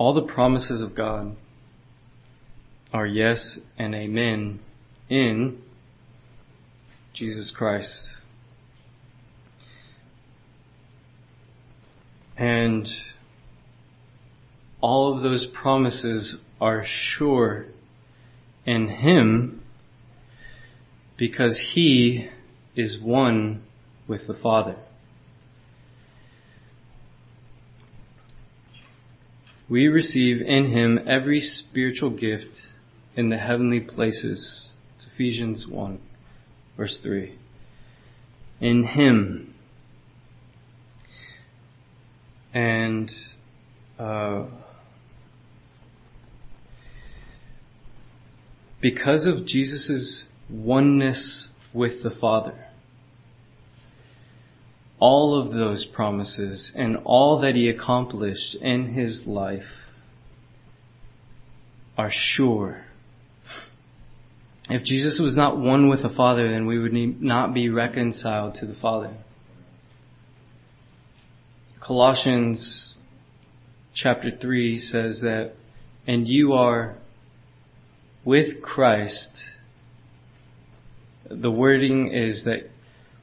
All the promises of God are yes and amen in Jesus Christ. And all of those promises are sure in Him because He is one with the Father. We receive in Him every spiritual gift in the heavenly places. It's Ephesians 1, verse 3. In Him. And, uh, because of Jesus' oneness with the Father, all of those promises and all that he accomplished in his life are sure. If Jesus was not one with the Father, then we would not be reconciled to the Father. Colossians chapter 3 says that, and you are with Christ. The wording is that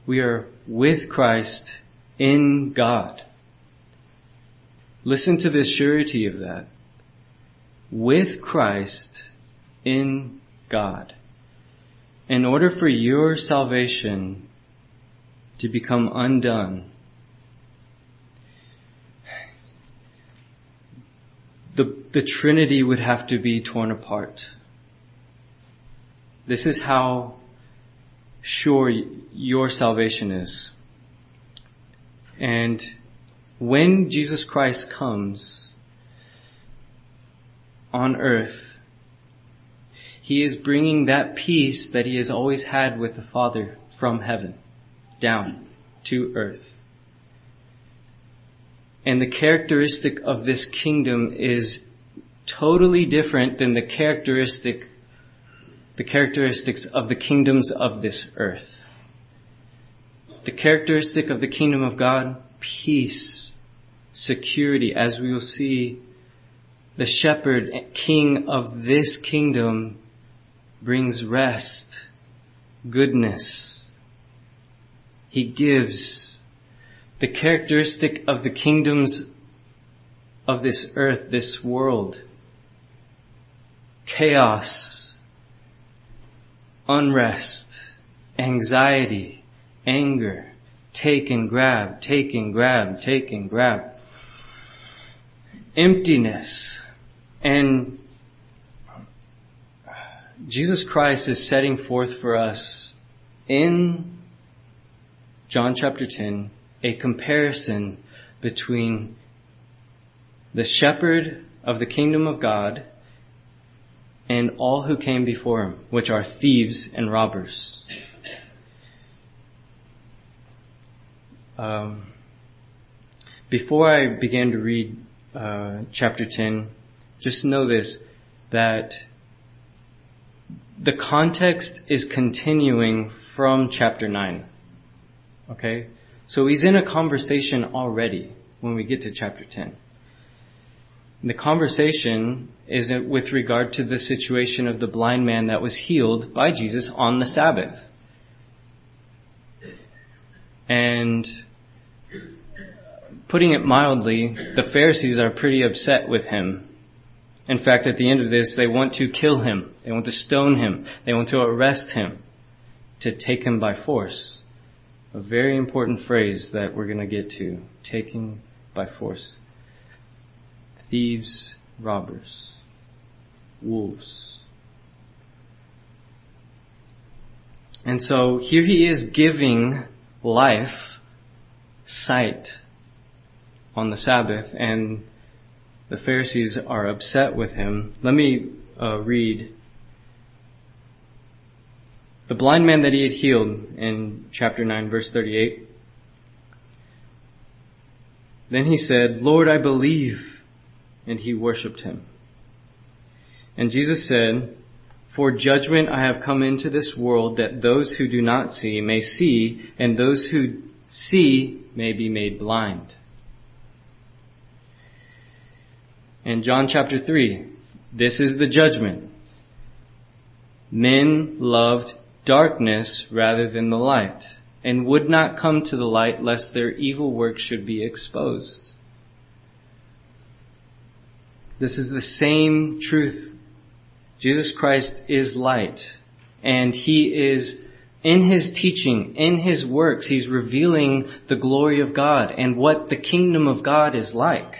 we are with Christ in God. Listen to the surety of that. With Christ in God. In order for your salvation to become undone, the, the Trinity would have to be torn apart. This is how sure your salvation is. And when Jesus Christ comes on earth, he is bringing that peace that he has always had with the Father from heaven down to earth. And the characteristic of this kingdom is totally different than the characteristic the characteristics of the kingdoms of this earth. The characteristic of the kingdom of God, peace, security, as we will see, the shepherd, king of this kingdom brings rest, goodness. He gives the characteristic of the kingdoms of this earth, this world. Chaos, unrest, anxiety, anger, take and grab, take and grab, take and grab, emptiness, and Jesus Christ is setting forth for us in John chapter 10 a comparison between the shepherd of the kingdom of God and all who came before him, which are thieves and robbers. Um, before I began to read uh, chapter 10, just know this that the context is continuing from chapter 9. Okay? So he's in a conversation already when we get to chapter 10. The conversation is with regard to the situation of the blind man that was healed by Jesus on the Sabbath. And putting it mildly, the Pharisees are pretty upset with him. In fact, at the end of this, they want to kill him. They want to stone him. They want to arrest him, to take him by force. A very important phrase that we're going to get to, taking by force thieves, robbers, wolves. And so here he is giving life, sight on the Sabbath, and the Pharisees are upset with him. Let me uh, read the blind man that he had healed in chapter 9, verse 38. Then he said, Lord, I believe and he worshipped him. And Jesus said, For judgment I have come into this world that those who do not see may see, and those who see may be made blind. In John chapter 3, this is the judgment. Men loved darkness rather than the light, and would not come to the light lest their evil works should be exposed. This is the same truth. Jesus Christ is light, and He is in His teaching, in His works, He's revealing the glory of God and what the kingdom of God is like.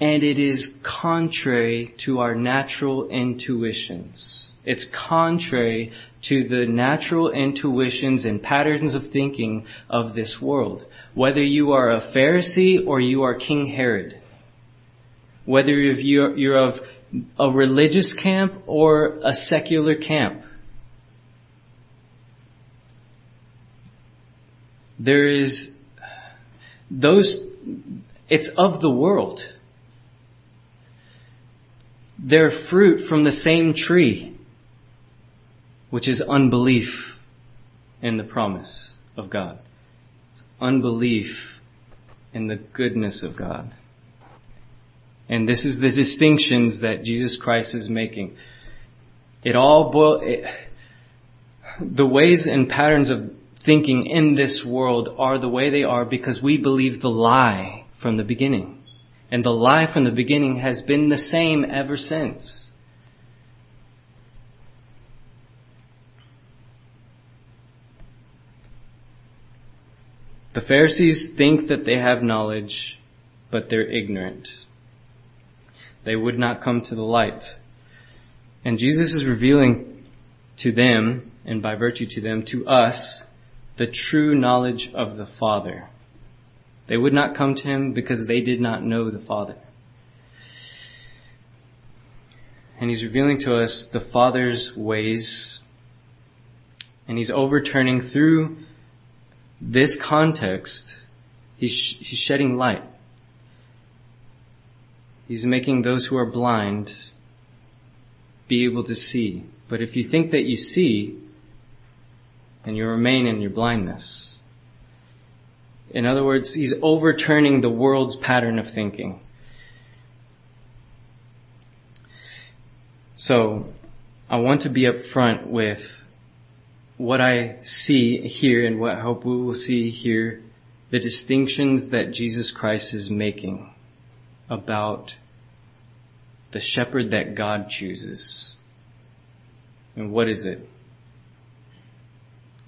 And it is contrary to our natural intuitions. It's contrary to the natural intuitions and patterns of thinking of this world. Whether you are a Pharisee or you are King Herod. Whether you're of a religious camp or a secular camp. There is those, it's of the world. They're fruit from the same tree, which is unbelief in the promise of God. It's unbelief in the goodness of God. And this is the distinctions that Jesus Christ is making. It all boil, it, the ways and patterns of thinking in this world are the way they are because we believe the lie from the beginning. And the lie from the beginning has been the same ever since. The Pharisees think that they have knowledge, but they're ignorant. They would not come to the light. And Jesus is revealing to them, and by virtue to them, to us, the true knowledge of the Father. They would not come to him because they did not know the Father. And he's revealing to us the Father's ways, and he's overturning through this context, he's, he's shedding light. He's making those who are blind be able to see. But if you think that you see, and you remain in your blindness. In other words, he's overturning the world's pattern of thinking. So, I want to be upfront with what I see here and what I hope we will see here, the distinctions that Jesus Christ is making about the shepherd that God chooses. And what is it?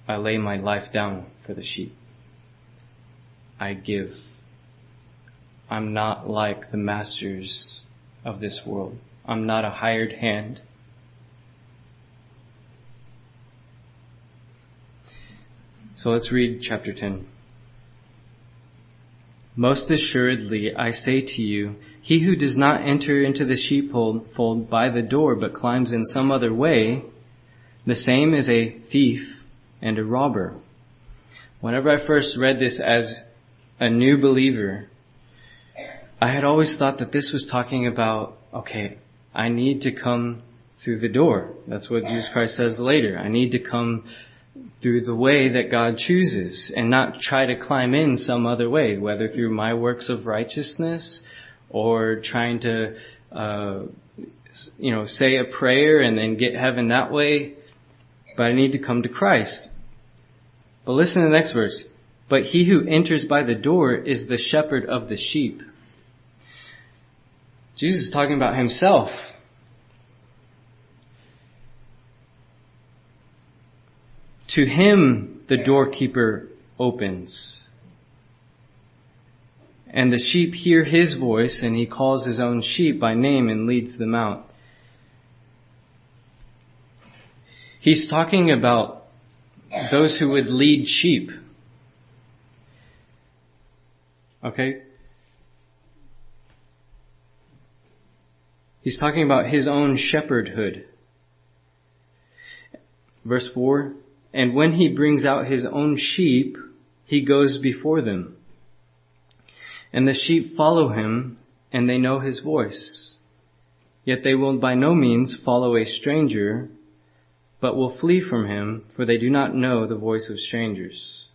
I lay my life down for the sheep. I give. I'm not like the masters of this world. I'm not a hired hand. So let's read chapter 10. Most assuredly, I say to you, he who does not enter into the sheepfold by the door but climbs in some other way, the same is a thief and a robber. Whenever I first read this as a new believer, I had always thought that this was talking about, okay, I need to come through the door. That's what Jesus Christ says later. I need to come through the way that God chooses and not try to climb in some other way, whether through my works of righteousness or trying to, uh, you know, say a prayer and then get heaven that way. But I need to come to Christ. But listen to the next verse. But he who enters by the door is the shepherd of the sheep. Jesus is talking about himself. To him the doorkeeper opens. And the sheep hear his voice, and he calls his own sheep by name and leads them out. He's talking about those who would lead sheep. Okay? He's talking about his own shepherdhood. Verse 4 And when he brings out his own sheep, he goes before them. And the sheep follow him, and they know his voice. Yet they will by no means follow a stranger, but will flee from him, for they do not know the voice of strangers.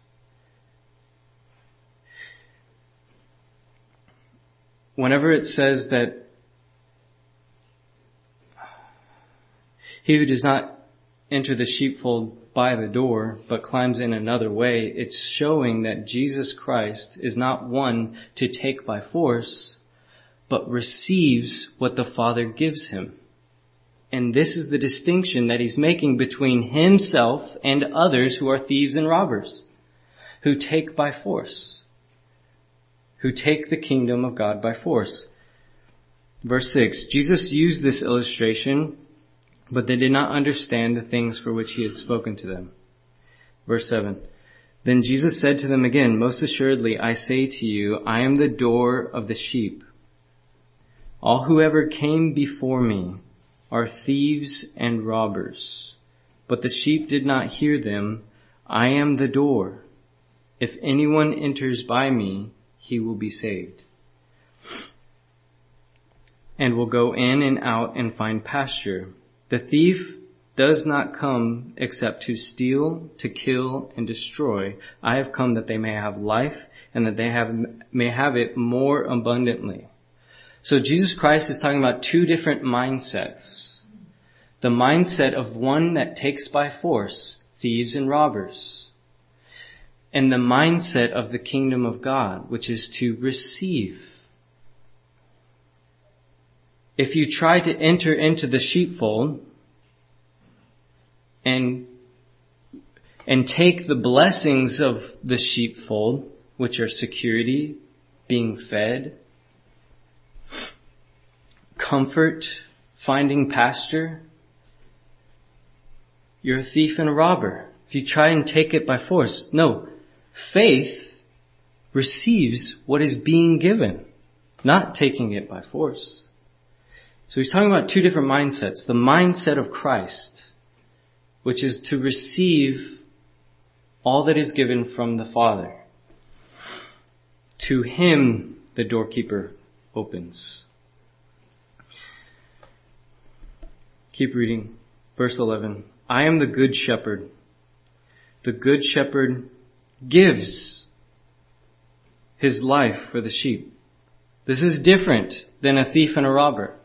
whenever it says that he who does not enter the sheepfold by the door, but climbs in another way, it's showing that Jesus Christ is not one to take by force, but receives what the Father gives him. And this is the distinction that he's making between himself and others who are thieves and robbers, who take by force, who take the kingdom of God by force. Verse 6, Jesus used this illustration but they did not understand the things for which he had spoken to them. Verse 7. Then Jesus said to them again, Most assuredly I say to you, I am the door of the sheep. All who ever came before me are thieves and robbers, but the sheep did not hear them. I am the door. If anyone enters by me, he will be saved. And will go in and out and find pasture. The thief does not come except to steal, to kill, and destroy. I have come that they may have life and that they have, may have it more abundantly. So Jesus Christ is talking about two different mindsets. The mindset of one that takes by force thieves and robbers. And the mindset of the kingdom of God, which is to receive. If you try to enter into the sheepfold and and take the blessings of the sheepfold, which are security, being fed, comfort, finding pasture, you're a thief and a robber. If you try and take it by force, no. Faith receives what is being given, not taking it by force. So he's talking about two different mindsets. The mindset of Christ, which is to receive all that is given from the Father. To him the doorkeeper opens. Keep reading. Verse 11. I am the good shepherd. The good shepherd gives his life for the sheep. This is different than a thief and a robber.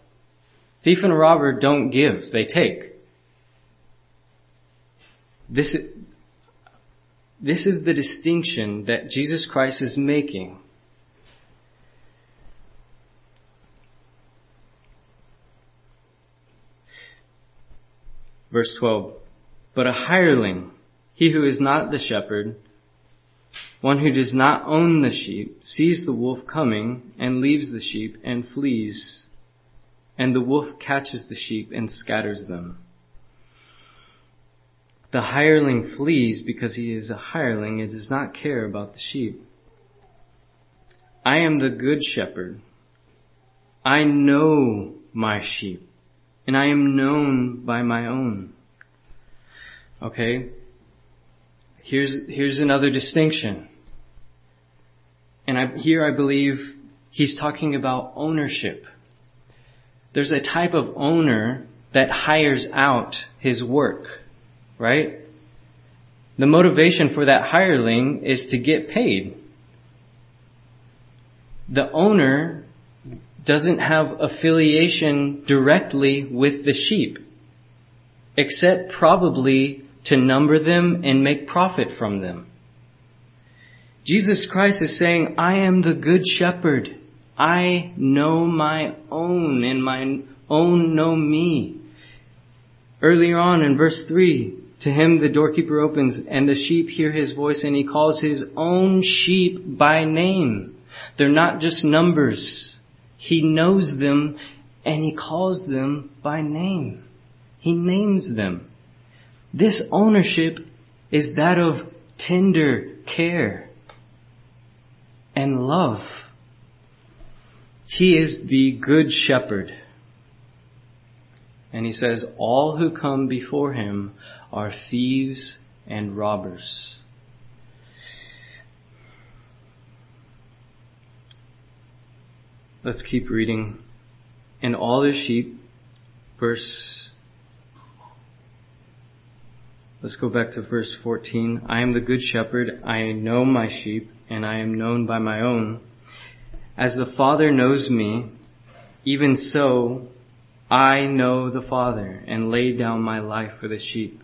Thief and robber don't give, they take. This, this is the distinction that Jesus Christ is making. Verse 12. But a hireling, he who is not the shepherd, one who does not own the sheep, sees the wolf coming and leaves the sheep and flees and the wolf catches the sheep and scatters them. The hireling flees because he is a hireling and does not care about the sheep. I am the good shepherd. I know my sheep, and I am known by my own. Okay? Here's, here's another distinction. And I, here I believe he's talking about ownership. There's a type of owner that hires out his work, right? The motivation for that hireling is to get paid. The owner doesn't have affiliation directly with the sheep, except probably to number them and make profit from them. Jesus Christ is saying, I am the good shepherd. I know my own and my own know me. Earlier on in verse 3, to him the doorkeeper opens and the sheep hear his voice and he calls his own sheep by name. They're not just numbers. He knows them and he calls them by name. He names them. This ownership is that of tender care and love. He is the good shepherd. And he says, all who come before him are thieves and robbers. Let's keep reading. And all the sheep, verse, let's go back to verse 14. I am the good shepherd. I know my sheep and I am known by my own As the Father knows me, even so I know the Father and lay down my life for the sheep.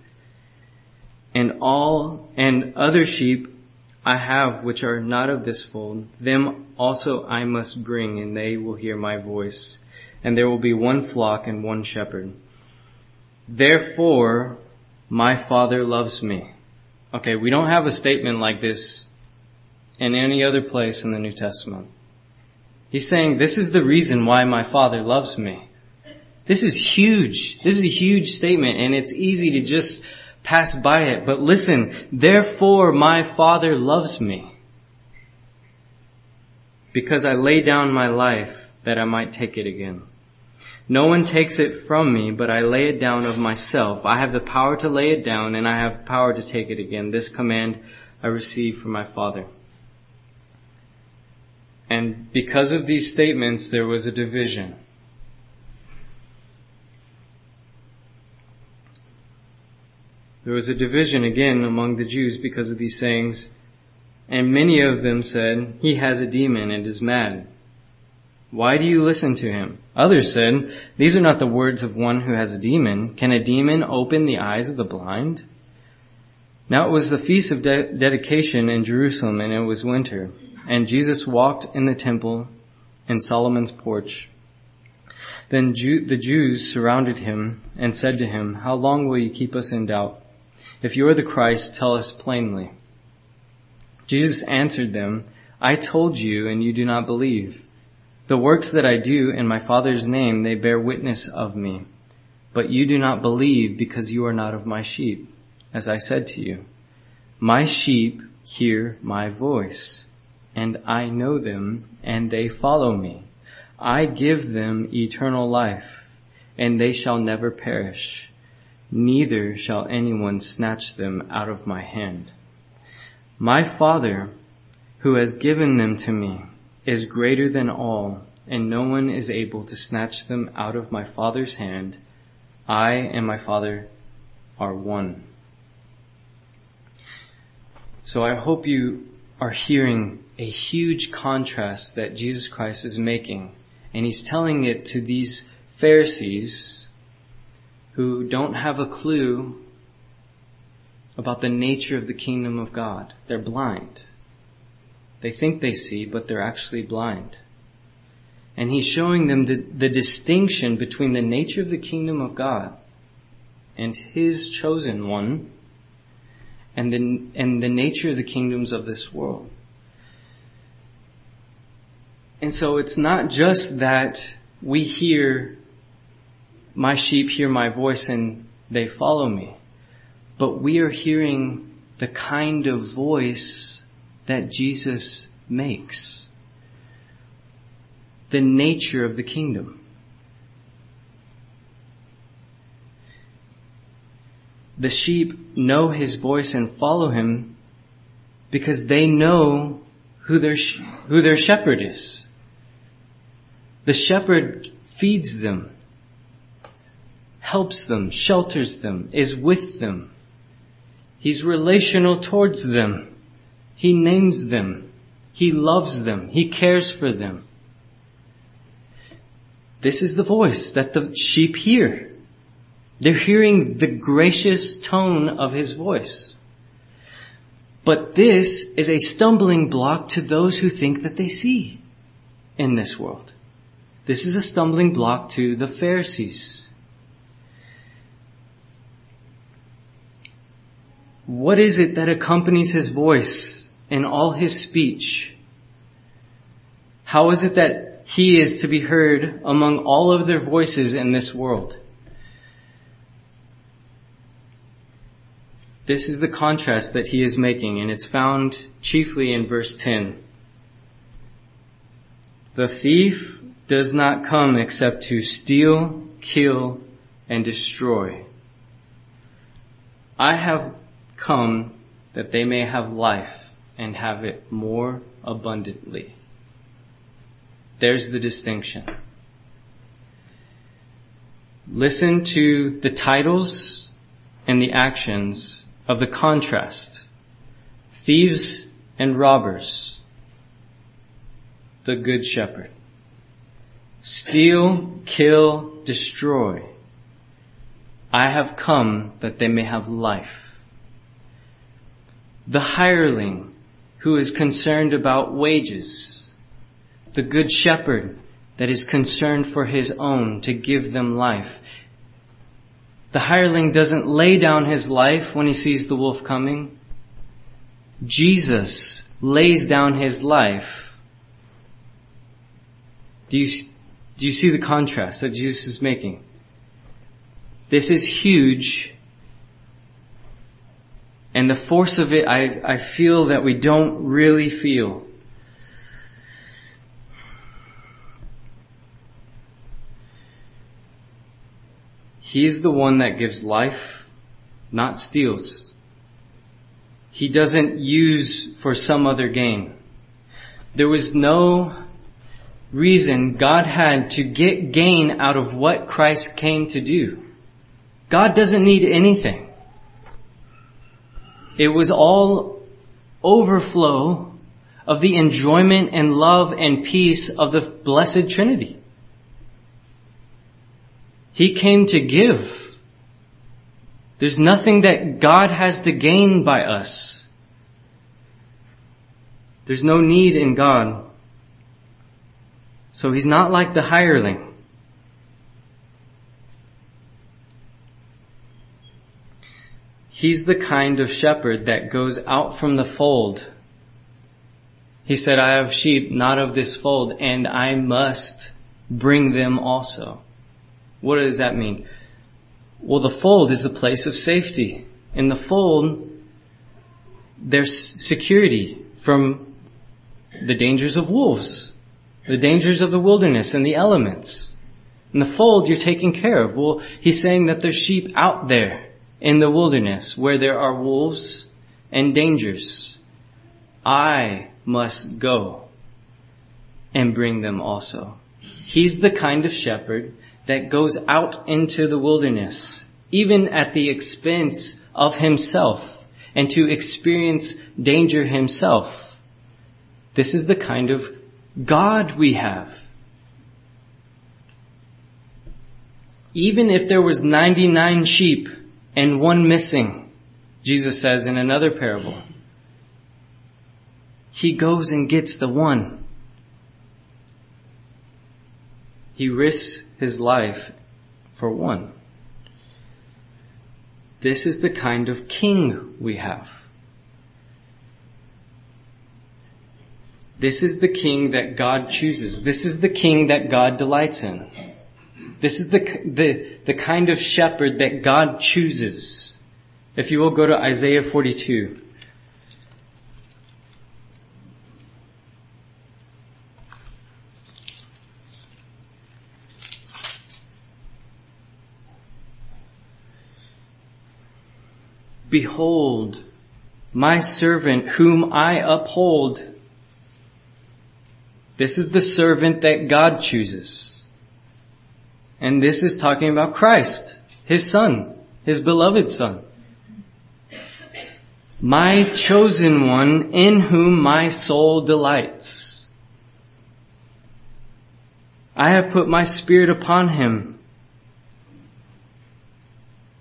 And all and other sheep I have which are not of this fold, them also I must bring and they will hear my voice. And there will be one flock and one shepherd. Therefore my Father loves me. Okay, we don't have a statement like this in any other place in the New Testament. He's saying, this is the reason why my Father loves me. This is huge. This is a huge statement and it's easy to just pass by it. But listen, therefore my Father loves me. Because I lay down my life that I might take it again. No one takes it from me, but I lay it down of myself. I have the power to lay it down and I have power to take it again. This command I receive from my Father. And because of these statements, there was a division. There was a division again among the Jews because of these sayings, and many of them said, He has a demon and is mad. Why do you listen to him? Others said, These are not the words of one who has a demon. Can a demon open the eyes of the blind? Now it was the feast of de- dedication in Jerusalem, and it was winter. And Jesus walked in the temple in Solomon's porch. Then Jew- the Jews surrounded him and said to him, How long will you keep us in doubt? If you are the Christ, tell us plainly. Jesus answered them, I told you, and you do not believe. The works that I do in my Father's name, they bear witness of me. But you do not believe because you are not of my sheep, as I said to you. My sheep hear my voice and I know them, and they follow me. I give them eternal life, and they shall never perish, neither shall anyone snatch them out of my hand. My Father, who has given them to me, is greater than all, and no one is able to snatch them out of my Father's hand. I and my Father are one. So I hope you are hearing a huge contrast that Jesus Christ is making. And he's telling it to these Pharisees who don't have a clue about the nature of the kingdom of God. They're blind. They think they see, but they're actually blind. And he's showing them the, the distinction between the nature of the kingdom of God and his chosen one and the, and the nature of the kingdoms of this world. And so it's not just that we hear, my sheep hear my voice and they follow me, but we are hearing the kind of voice that Jesus makes. The nature of the kingdom. the sheep know his voice and follow him because they know who their, who their shepherd is. The shepherd feeds them, helps them, shelters them, is with them. He's relational towards them. He names them. He loves them. He cares for them. This is the voice that the sheep hear. They're hearing the gracious tone of his voice. But this is a stumbling block to those who think that they see in this world. This is a stumbling block to the Pharisees. What is it that accompanies his voice in all his speech? How is it that he is to be heard among all of their voices in this world? This is the contrast that he is making, and it's found chiefly in verse 10. The thief does not come except to steal, kill, and destroy. I have come that they may have life and have it more abundantly. There's the distinction. Listen to the titles and the actions of the contrast thieves and robbers, the Good Shepherd. Steal, kill, destroy. I have come that they may have life. The hireling who is concerned about wages. The Good Shepherd that is concerned for his own to give them life. The hireling doesn't lay down his life when he sees the wolf coming. Jesus lays down his life. Do you, do you see the contrast that Jesus is making? This is huge. And the force of it, I, I feel that we don't really feel. He's the one that gives life, not steals. He doesn't use for some other gain. There was no reason God had to get gain out of what Christ came to do. God doesn't need anything. It was all overflow of the enjoyment and love and peace of the Blessed Trinity. He came to give. There's nothing that God has to gain by us. There's no need in God. So he's not like the hireling. He's the kind of shepherd that goes out from the fold. He said, I have sheep not of this fold, and I must bring them also. What does that mean? Well, the fold is a place of safety. In the fold, there's security from the dangers of wolves, the dangers of the wilderness and the elements. In the fold, you're taken care of. Well, he's saying that there's sheep out there in the wilderness where there are wolves and dangers. I must go and bring them also. He's the kind of shepherd that goes out into the wilderness, even at the expense of himself, and to experience danger himself. This is the kind of God we have. Even if there was 99 sheep and one missing, Jesus says in another parable, he goes and gets the one. He risks his life for one. This is the kind of king we have. This is the king that God chooses. This is the king that God delights in. This is the, the, the kind of shepherd that God chooses. If you will go to Isaiah 42. Behold, my servant whom I uphold. This is the servant that God chooses. And this is talking about Christ, His Son, His beloved Son. My chosen one in whom my soul delights. I have put my spirit upon him.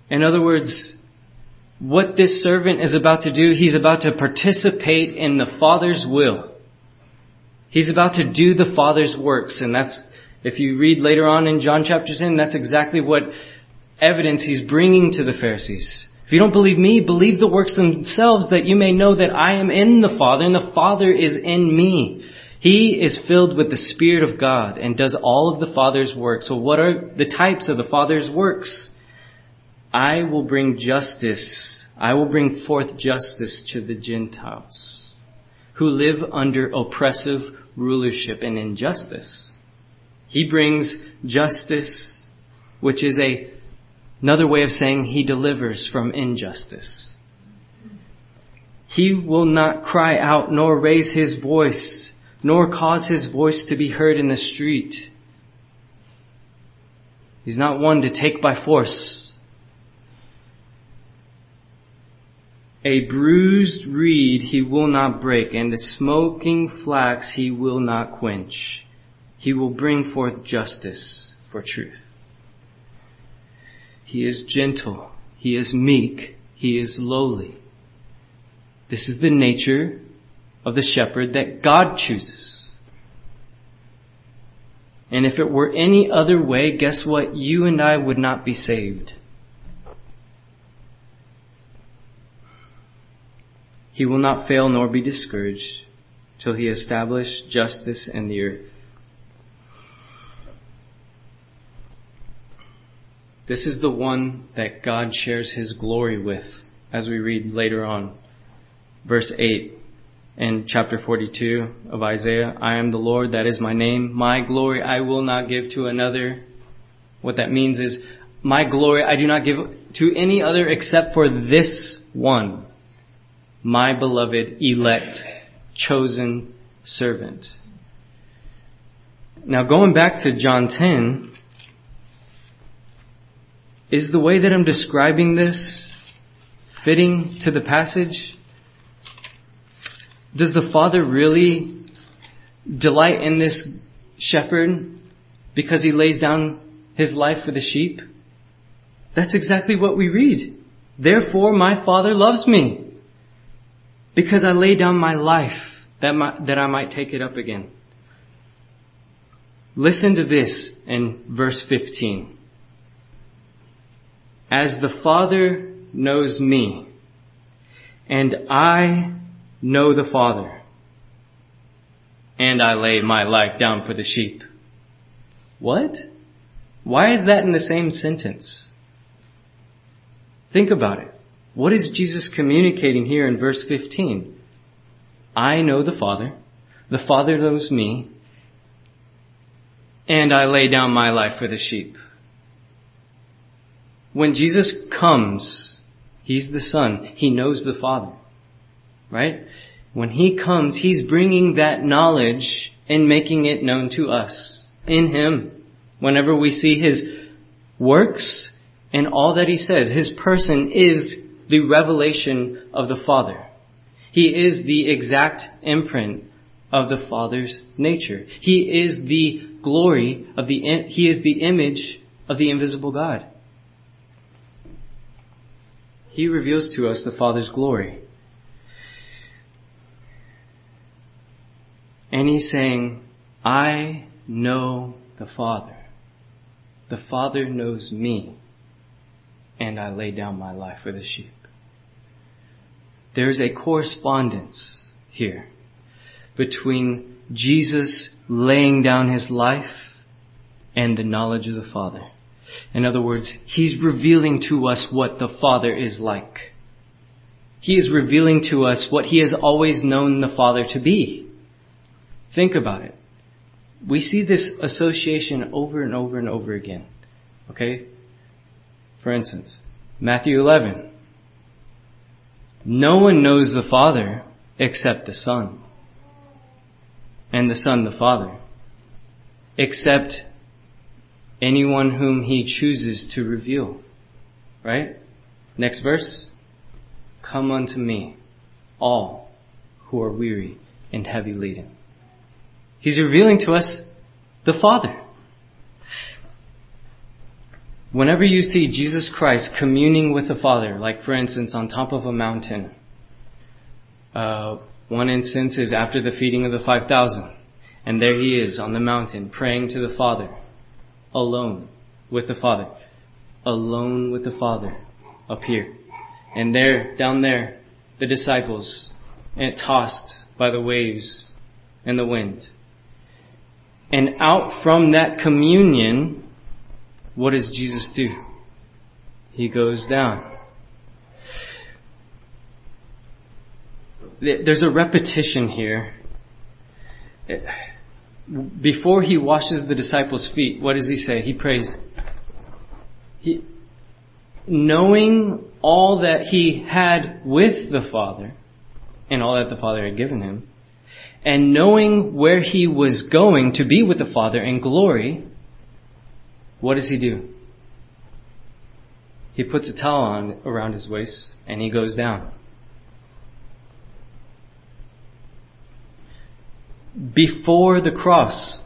In other words, what this servant is about to do, he's about to participate in the Father's will. He's about to do the Father's works, and that's, if you read later on in John chapter 10, that's exactly what evidence he's bringing to the Pharisees. If you don't believe me, believe the works themselves that you may know that I am in the Father and the Father is in me. He is filled with the Spirit of God and does all of the Father's works. So what are the types of the Father's works? I will bring justice. I will bring forth justice to the Gentiles who live under oppressive rulership and injustice. He brings justice, which is a, another way of saying he delivers from injustice. He will not cry out nor raise his voice, nor cause his voice to be heard in the street. He's not one to take by force A bruised reed he will not break, and the smoking flax he will not quench. He will bring forth justice for truth. He is gentle. He is meek. He is lowly. This is the nature of the shepherd that God chooses. And if it were any other way, guess what? You and I would not be saved. He will not fail nor be discouraged till he establish justice in the earth. This is the one that God shares his glory with, as we read later on. Verse 8 in chapter 42 of Isaiah I am the Lord, that is my name. My glory I will not give to another. What that means is, my glory I do not give to any other except for this one, my beloved, elect, chosen servant. Now going back to John 10, is the way that I'm describing this fitting to the passage? Does the Father really delight in this shepherd because he lays down his life for the sheep? That's exactly what we read. Therefore my Father loves me because I lay down my life that, my, that I might take it up again. Listen to this in verse 15. As the Father knows me, and I know the Father, and I lay my life down for the sheep. What? Why is that in the same sentence? Think about it. What is Jesus communicating here in verse 15? I know the Father, the Father knows me, and I lay down my life for the sheep. When Jesus comes, He's the Son. He knows the Father. Right? When He comes, He's bringing that knowledge and making it known to us in Him. Whenever we see His works and all that He says, His person is the revelation of the Father. He is the exact imprint of the Father's nature. He is the glory of the, He is the image of the invisible God. He reveals to us the Father's glory. And he's saying, I know the Father. The Father knows me. And I lay down my life for the sheep. There's a correspondence here between Jesus laying down his life and the knowledge of the Father. In other words, He's revealing to us what the Father is like. He is revealing to us what He has always known the Father to be. Think about it. We see this association over and over and over again. Okay? For instance, Matthew 11. No one knows the Father except the Son. And the Son the Father. Except anyone whom he chooses to reveal. Right? Next verse. Come unto me, all who are weary and heavy laden. He's revealing to us the Father. Whenever you see Jesus Christ communing with the Father, like for instance on top of a mountain, uh, one instance is after the feeding of the 5,000, and there he is on the mountain praying to the Father alone with the Father. Alone with the Father up here. And there, down there, the disciples, and tossed by the waves and the wind. And out from that communion, what does Jesus do? He goes down. There's a repetition here before he washes the disciples' feet, what does he say? He prays. He, knowing all that he had with the Father, and all that the Father had given him, and knowing where he was going to be with the Father in glory, what does he do? He puts a towel on around his waist and he goes down. Before the cross,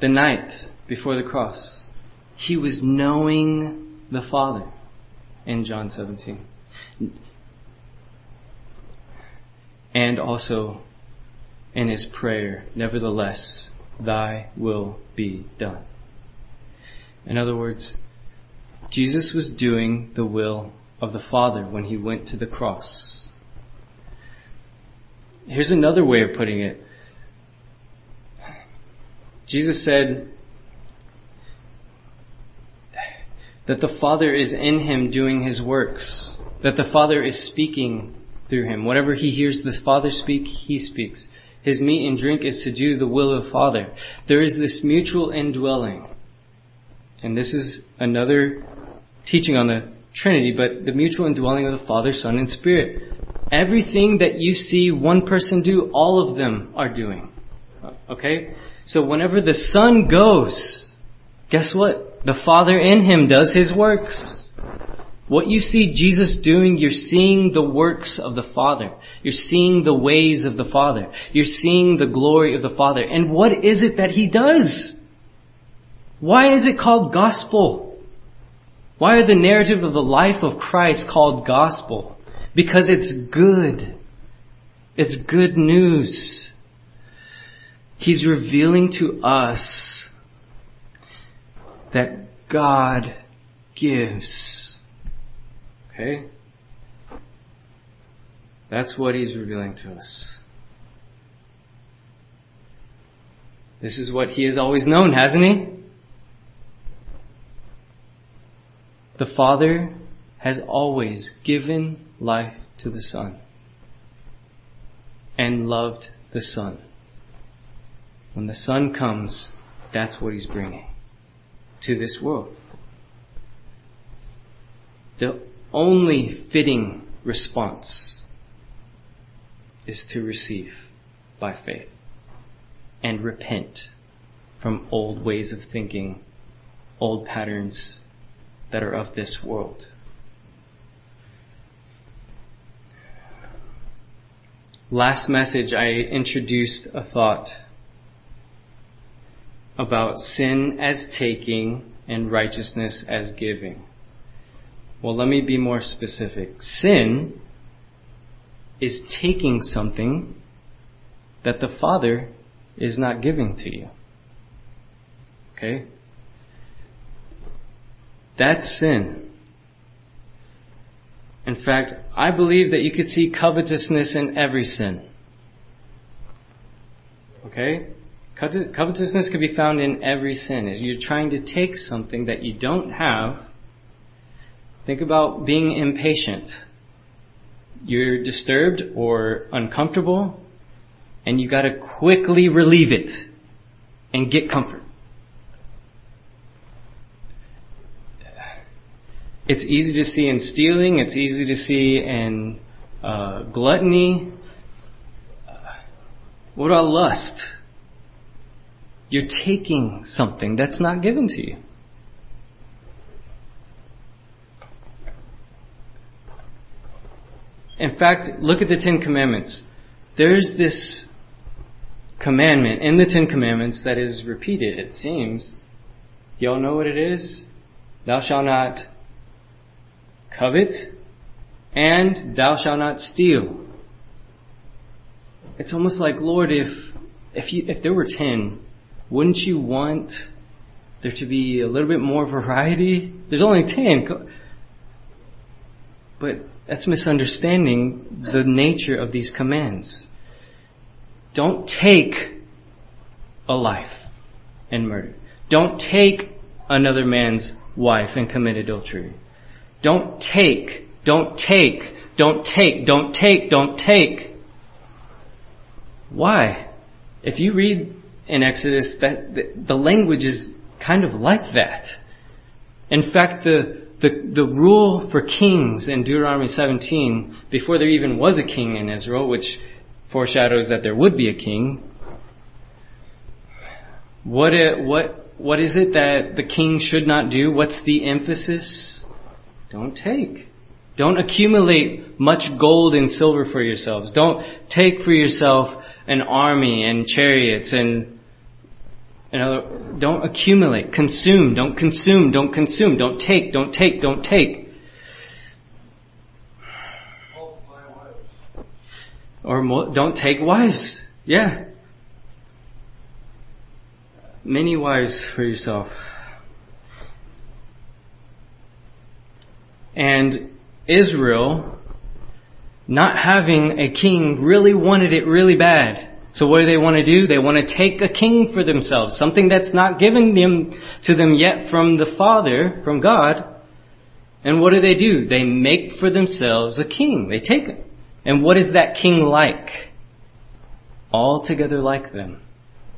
the night before the cross, he was knowing the Father in John 17. And also in his prayer, nevertheless, thy will be done. In other words, Jesus was doing the will of the Father when he went to the cross. Here's another way of putting it. Jesus said that the Father is in him doing his works, that the Father is speaking through him. Whatever he hears the Father speak, he speaks. His meat and drink is to do the will of the Father. There is this mutual indwelling. And this is another teaching on the Trinity, but the mutual indwelling of the Father, Son, and Spirit. Everything that you see one person do, all of them are doing. Okay? So whenever the Son goes, guess what? The Father in him does his works. What you see Jesus doing, you're seeing the works of the Father. You're seeing the ways of the Father. You're seeing the glory of the Father. And what is it that he does? Why is it called gospel? Why are the narrative of the life of Christ called gospel? Because it's good. It's good news. He's revealing to us that God gives. Okay? That's what he's revealing to us. This is what he has always known, hasn't he? The Father has always given life to the Son and loved the Son. When the Son comes, that's what He's bringing to this world. The only fitting response is to receive by faith and repent from old ways of thinking, old patterns that are of this world. Last message, I introduced a thought about sin as taking and righteousness as giving. Well, let me be more specific. Sin is taking something that the Father is not giving to you. Okay? That's sin. In fact, I believe that you could see covetousness in every sin. Okay? Covetousness can be found in every sin. As you're trying to take something that you don't have, think about being impatient. You're disturbed or uncomfortable, and you gotta quickly relieve it and get comfort. It's easy to see in stealing, it's easy to see in uh, gluttony. What about lust? You're taking something that's not given to you. In fact, look at the Ten Commandments. There's this commandment in the Ten Commandments that is repeated, it seems. Y'all know what it is? Thou shalt not covet, and thou shalt not steal. It's almost like, Lord, if if you if there were ten, wouldn't you want there to be a little bit more variety? There's only ten. But that's misunderstanding the nature of these commands. Don't take a life and murder. Don't take another man's wife and commit adultery. Don't take, don't take, don't take, don't take, don't take. Why? If you read in Exodus, that the, language is kind of like that. In fact, the, the, the rule for kings in Deuteronomy 17, before there even was a king in Israel, which foreshadows that there would be a king, what, it, what, what is it that the king should not do? What's the emphasis? Don't take. Don't accumulate much gold and silver for yourselves. Don't take for yourself an army and chariots and you know, don't accumulate, consume, don't consume, don't consume, don't take, don't take, don't take. Or don't take wives. Yeah. Many wives for yourself. And Israel, not having a king, really wanted it really bad. So what do they want to do? They want to take a king for themselves, something that's not given them to them yet from the Father, from God. And what do they do? They make for themselves a king. They take it. And what is that king like? Altogether like them.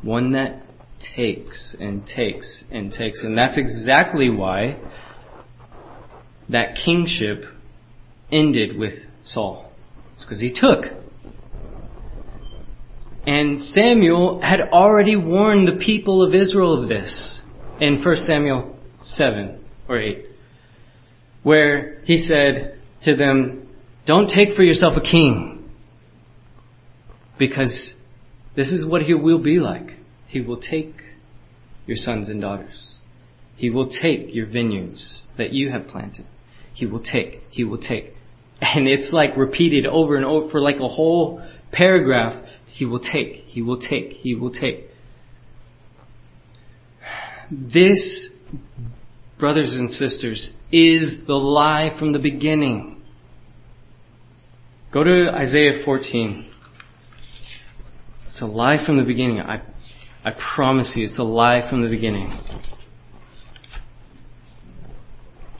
One that takes and takes and takes. And that's exactly why that kingship ended with Saul. It's because he took. And Samuel had already warned the people of Israel of this in 1 Samuel 7 or 8, where he said to them, Don't take for yourself a king, because this is what he will be like. He will take your sons and daughters. He will take your vineyards that you have planted. He will take, he will take. And it's like repeated over and over for like a whole paragraph he will take, He will take, He will take. This, brothers and sisters, is the lie from the beginning. Go to Isaiah 14. It's a lie from the beginning. I, I promise you, it's a lie from the beginning.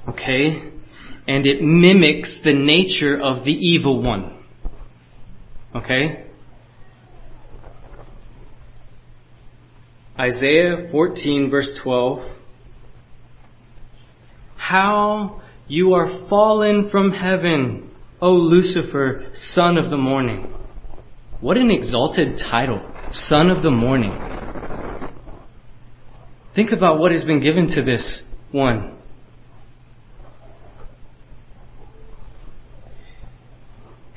Okay? And it mimics the nature of the evil one. Okay? Isaiah 14 verse 12. How you are fallen from heaven, O Lucifer, son of the morning. What an exalted title, son of the morning. Think about what has been given to this one.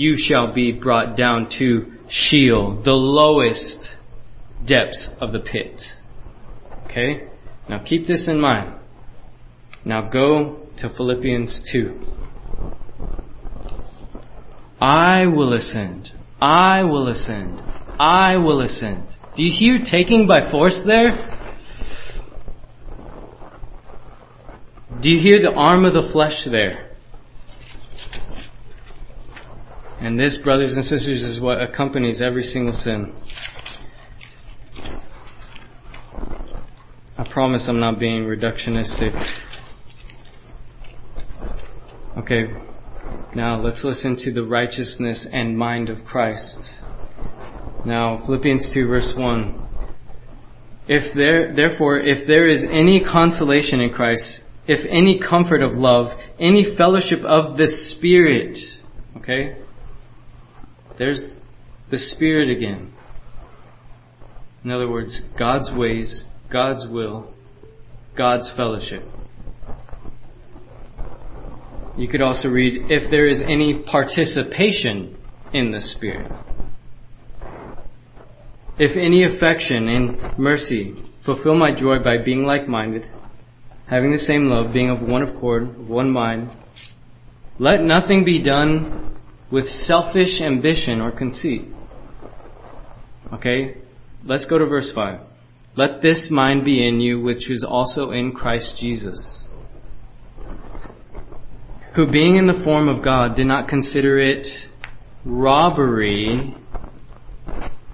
you shall be brought down to Sheol, the lowest depths of the pit. Okay? Now keep this in mind. Now go to Philippians 2. I will ascend. I will ascend. I will ascend. Do you hear taking by force there? Do you hear the arm of the flesh there? And this, brothers and sisters, is what accompanies every single sin. I promise I'm not being reductionistic. Okay, now let's listen to the righteousness and mind of Christ. Now, Philippians 2 verse 1. If there, therefore, if there is any consolation in Christ, if any comfort of love, any fellowship of the Spirit, okay? There's the Spirit again. In other words, God's ways, God's will, God's fellowship. You could also read, if there is any participation in the Spirit. If any affection and mercy, fulfill my joy by being like-minded, having the same love, being of one accord, of one mind. Let nothing be done with selfish ambition or conceit. Okay? Let's go to verse 5. Let this mind be in you, which is also in Christ Jesus, who being in the form of God did not consider it robbery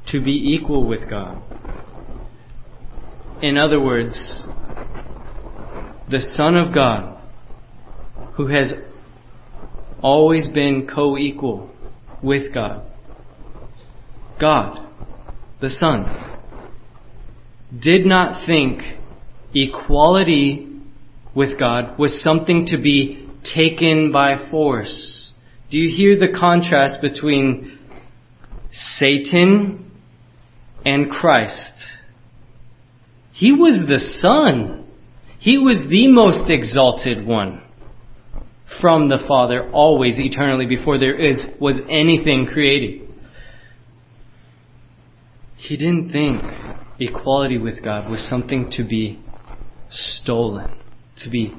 to be equal with God. In other words, the Son of God, who has always been co-equal with God. God the Son, did not think equality with God was something to be taken by force. Do you hear the contrast between Satan and Christ? He was the Son. He was the most exalted one from the Father always eternally before there is was anything created. He didn't think equality with God was something to be stolen, to be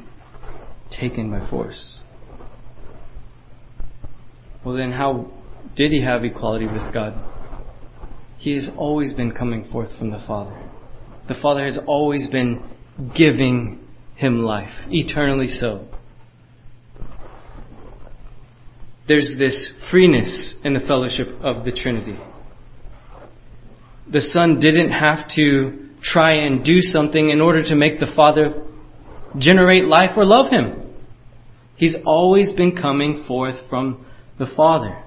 taken by force. Well then how did he have equality with God? He has always been coming forth from the Father. The Father has always been giving him life, eternally so. There's this freeness in the fellowship of the Trinity the Son didn't have to try and do something in order to make the Father generate life or love Him. He's always been coming forth from the Father.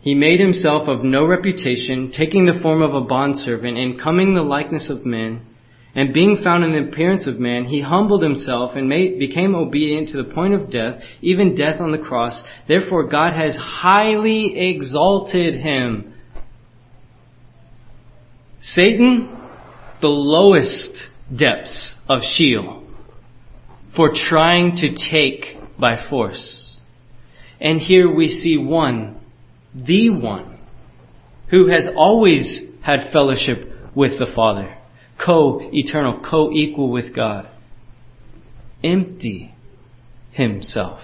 He made himself of no reputation, taking the form of a bondservant and coming the likeness of men. And being found in the appearance of man, he humbled himself and made, became obedient to the point of death, even death on the cross. Therefore God has highly exalted him. Satan, the lowest depths of Sheol, for trying to take by force. And here we see one, the one, who has always had fellowship with the Father co-eternal, co-equal with God. Empty himself.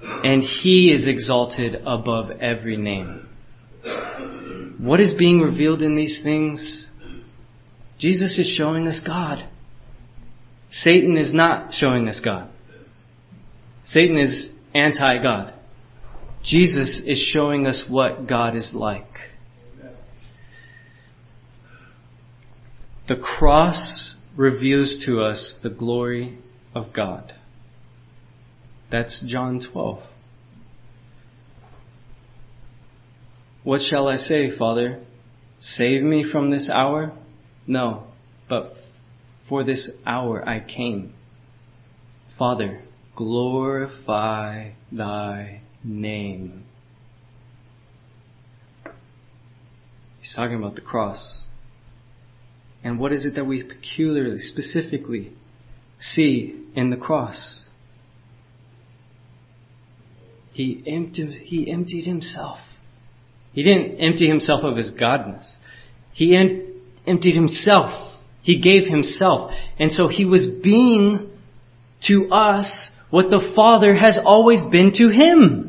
And he is exalted above every name. What is being revealed in these things? Jesus is showing us God. Satan is not showing us God. Satan is anti-God. Jesus is showing us what God is like. The cross reveals to us the glory of God. That's John 12. What shall I say, Father? Save me from this hour? No, but for this hour I came. Father, glorify thy name. He's talking about the cross. And what is it that we peculiarly, specifically see in the cross? He emptied, he emptied himself. He didn't empty himself of his godness. He en- emptied himself. He gave himself. And so he was being to us what the Father has always been to him.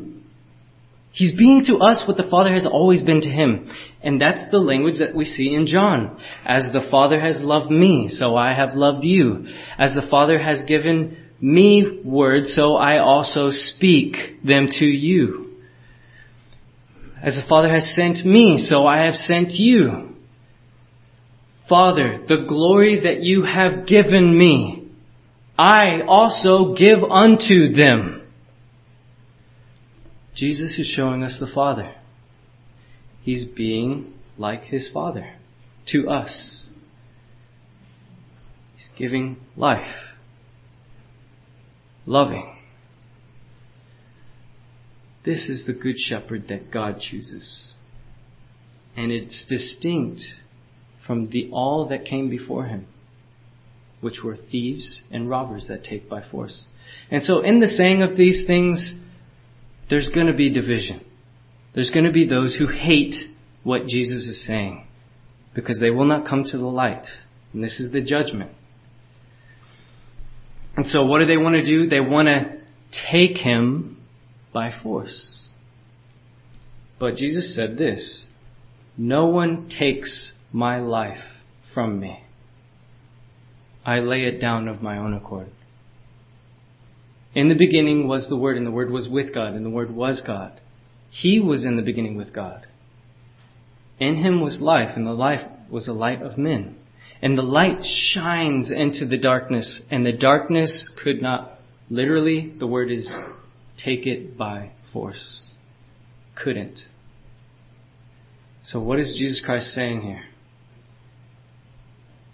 He's being to us what the Father has always been to him. And that's the language that we see in John. As the Father has loved me, so I have loved you. As the Father has given me words, so I also speak them to you. As the Father has sent me, so I have sent you. Father, the glory that you have given me, I also give unto them. Jesus is showing us the Father. He's being like his Father to us. He's giving life, loving. This is the Good Shepherd that God chooses. And it's distinct from the all that came before him, which were thieves and robbers that take by force. And so in the saying of these things, there's going to be division. There's going to be those who hate what Jesus is saying because they will not come to the light. And this is the judgment. And so what do they want to do? They want to take him by force. But Jesus said this, no one takes my life from me. I lay it down of my own accord. In the beginning was the Word, and the Word was with God, and the Word was God. He was in the beginning with God. In him was life, and the life was the light of men. And the light shines into the darkness, and the darkness could not, literally, the word is, take it by force. couldn't. So what is Jesus Christ saying here?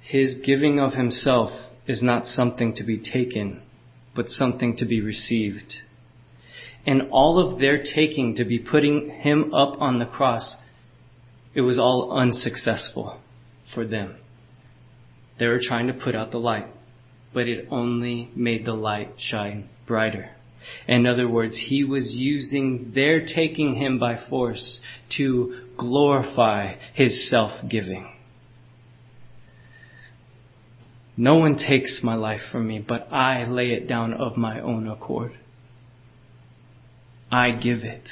His giving of himself is not something to be taken, but something to be received. And all of their taking to be putting him up on the cross, it was all unsuccessful for them. They were trying to put out the light, but it only made the light shine brighter. In other words, he was using their taking him by force to glorify his self-giving. No one takes my life from me, but I lay it down of my own accord. I give it.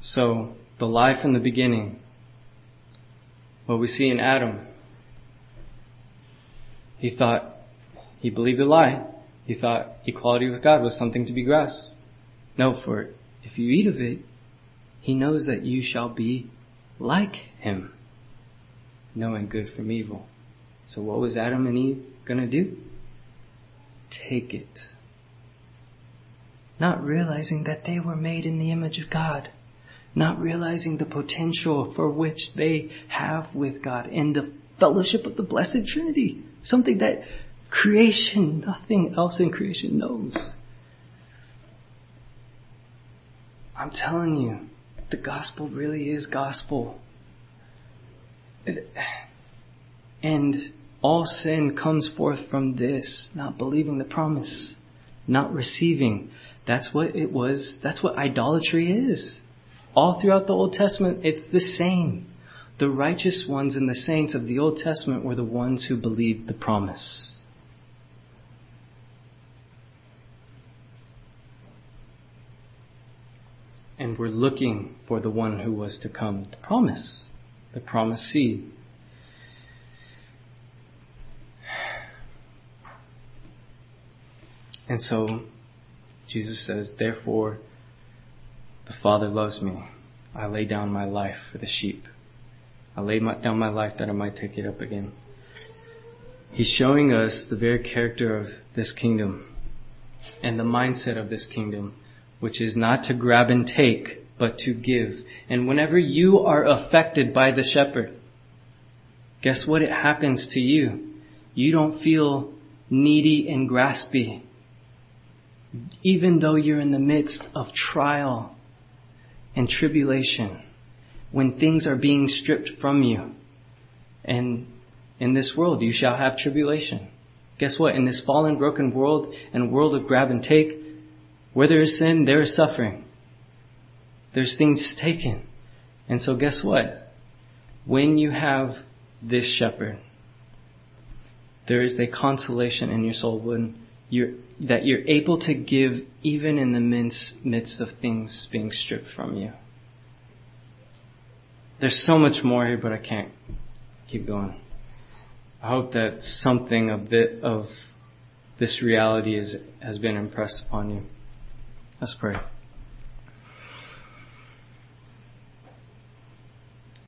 So, the life in the beginning, what we see in Adam, he thought, he believed a lie. He thought equality with God was something to be grasped. No, for if you eat of it, he knows that you shall be like him, knowing good from evil. So what was Adam and Eve gonna do? Take it. Not realizing that they were made in the image of God. Not realizing the potential for which they have with God and the fellowship of the Blessed Trinity. Something that creation, nothing else in creation knows. I'm telling you, the gospel really is gospel. And all sin comes forth from this, not believing the promise, not receiving. That's what it was, that's what idolatry is. All throughout the Old Testament, it's the same. The righteous ones and the saints of the Old Testament were the ones who believed the promise. And we're looking for the one who was to come, the promise, the promised seed. And so Jesus says, Therefore, the Father loves me. I lay down my life for the sheep. I lay my, down my life that I might take it up again. He's showing us the very character of this kingdom and the mindset of this kingdom, which is not to grab and take, but to give. And whenever you are affected by the shepherd, guess what it happens to you? You don't feel needy and graspy. Even though you're in the midst of trial and tribulation, when things are being stripped from you. And in this world you shall have tribulation. Guess what? In this fallen, broken world and world of grab and take, where there is sin, there is suffering. There's things taken. And so guess what? When you have this shepherd, there is a consolation in your soul when you're, that you're able to give even in the midst, midst of things being stripped from you. There's so much more here, but I can't keep going. I hope that something of the, of this reality is, has been impressed upon you. Let's pray.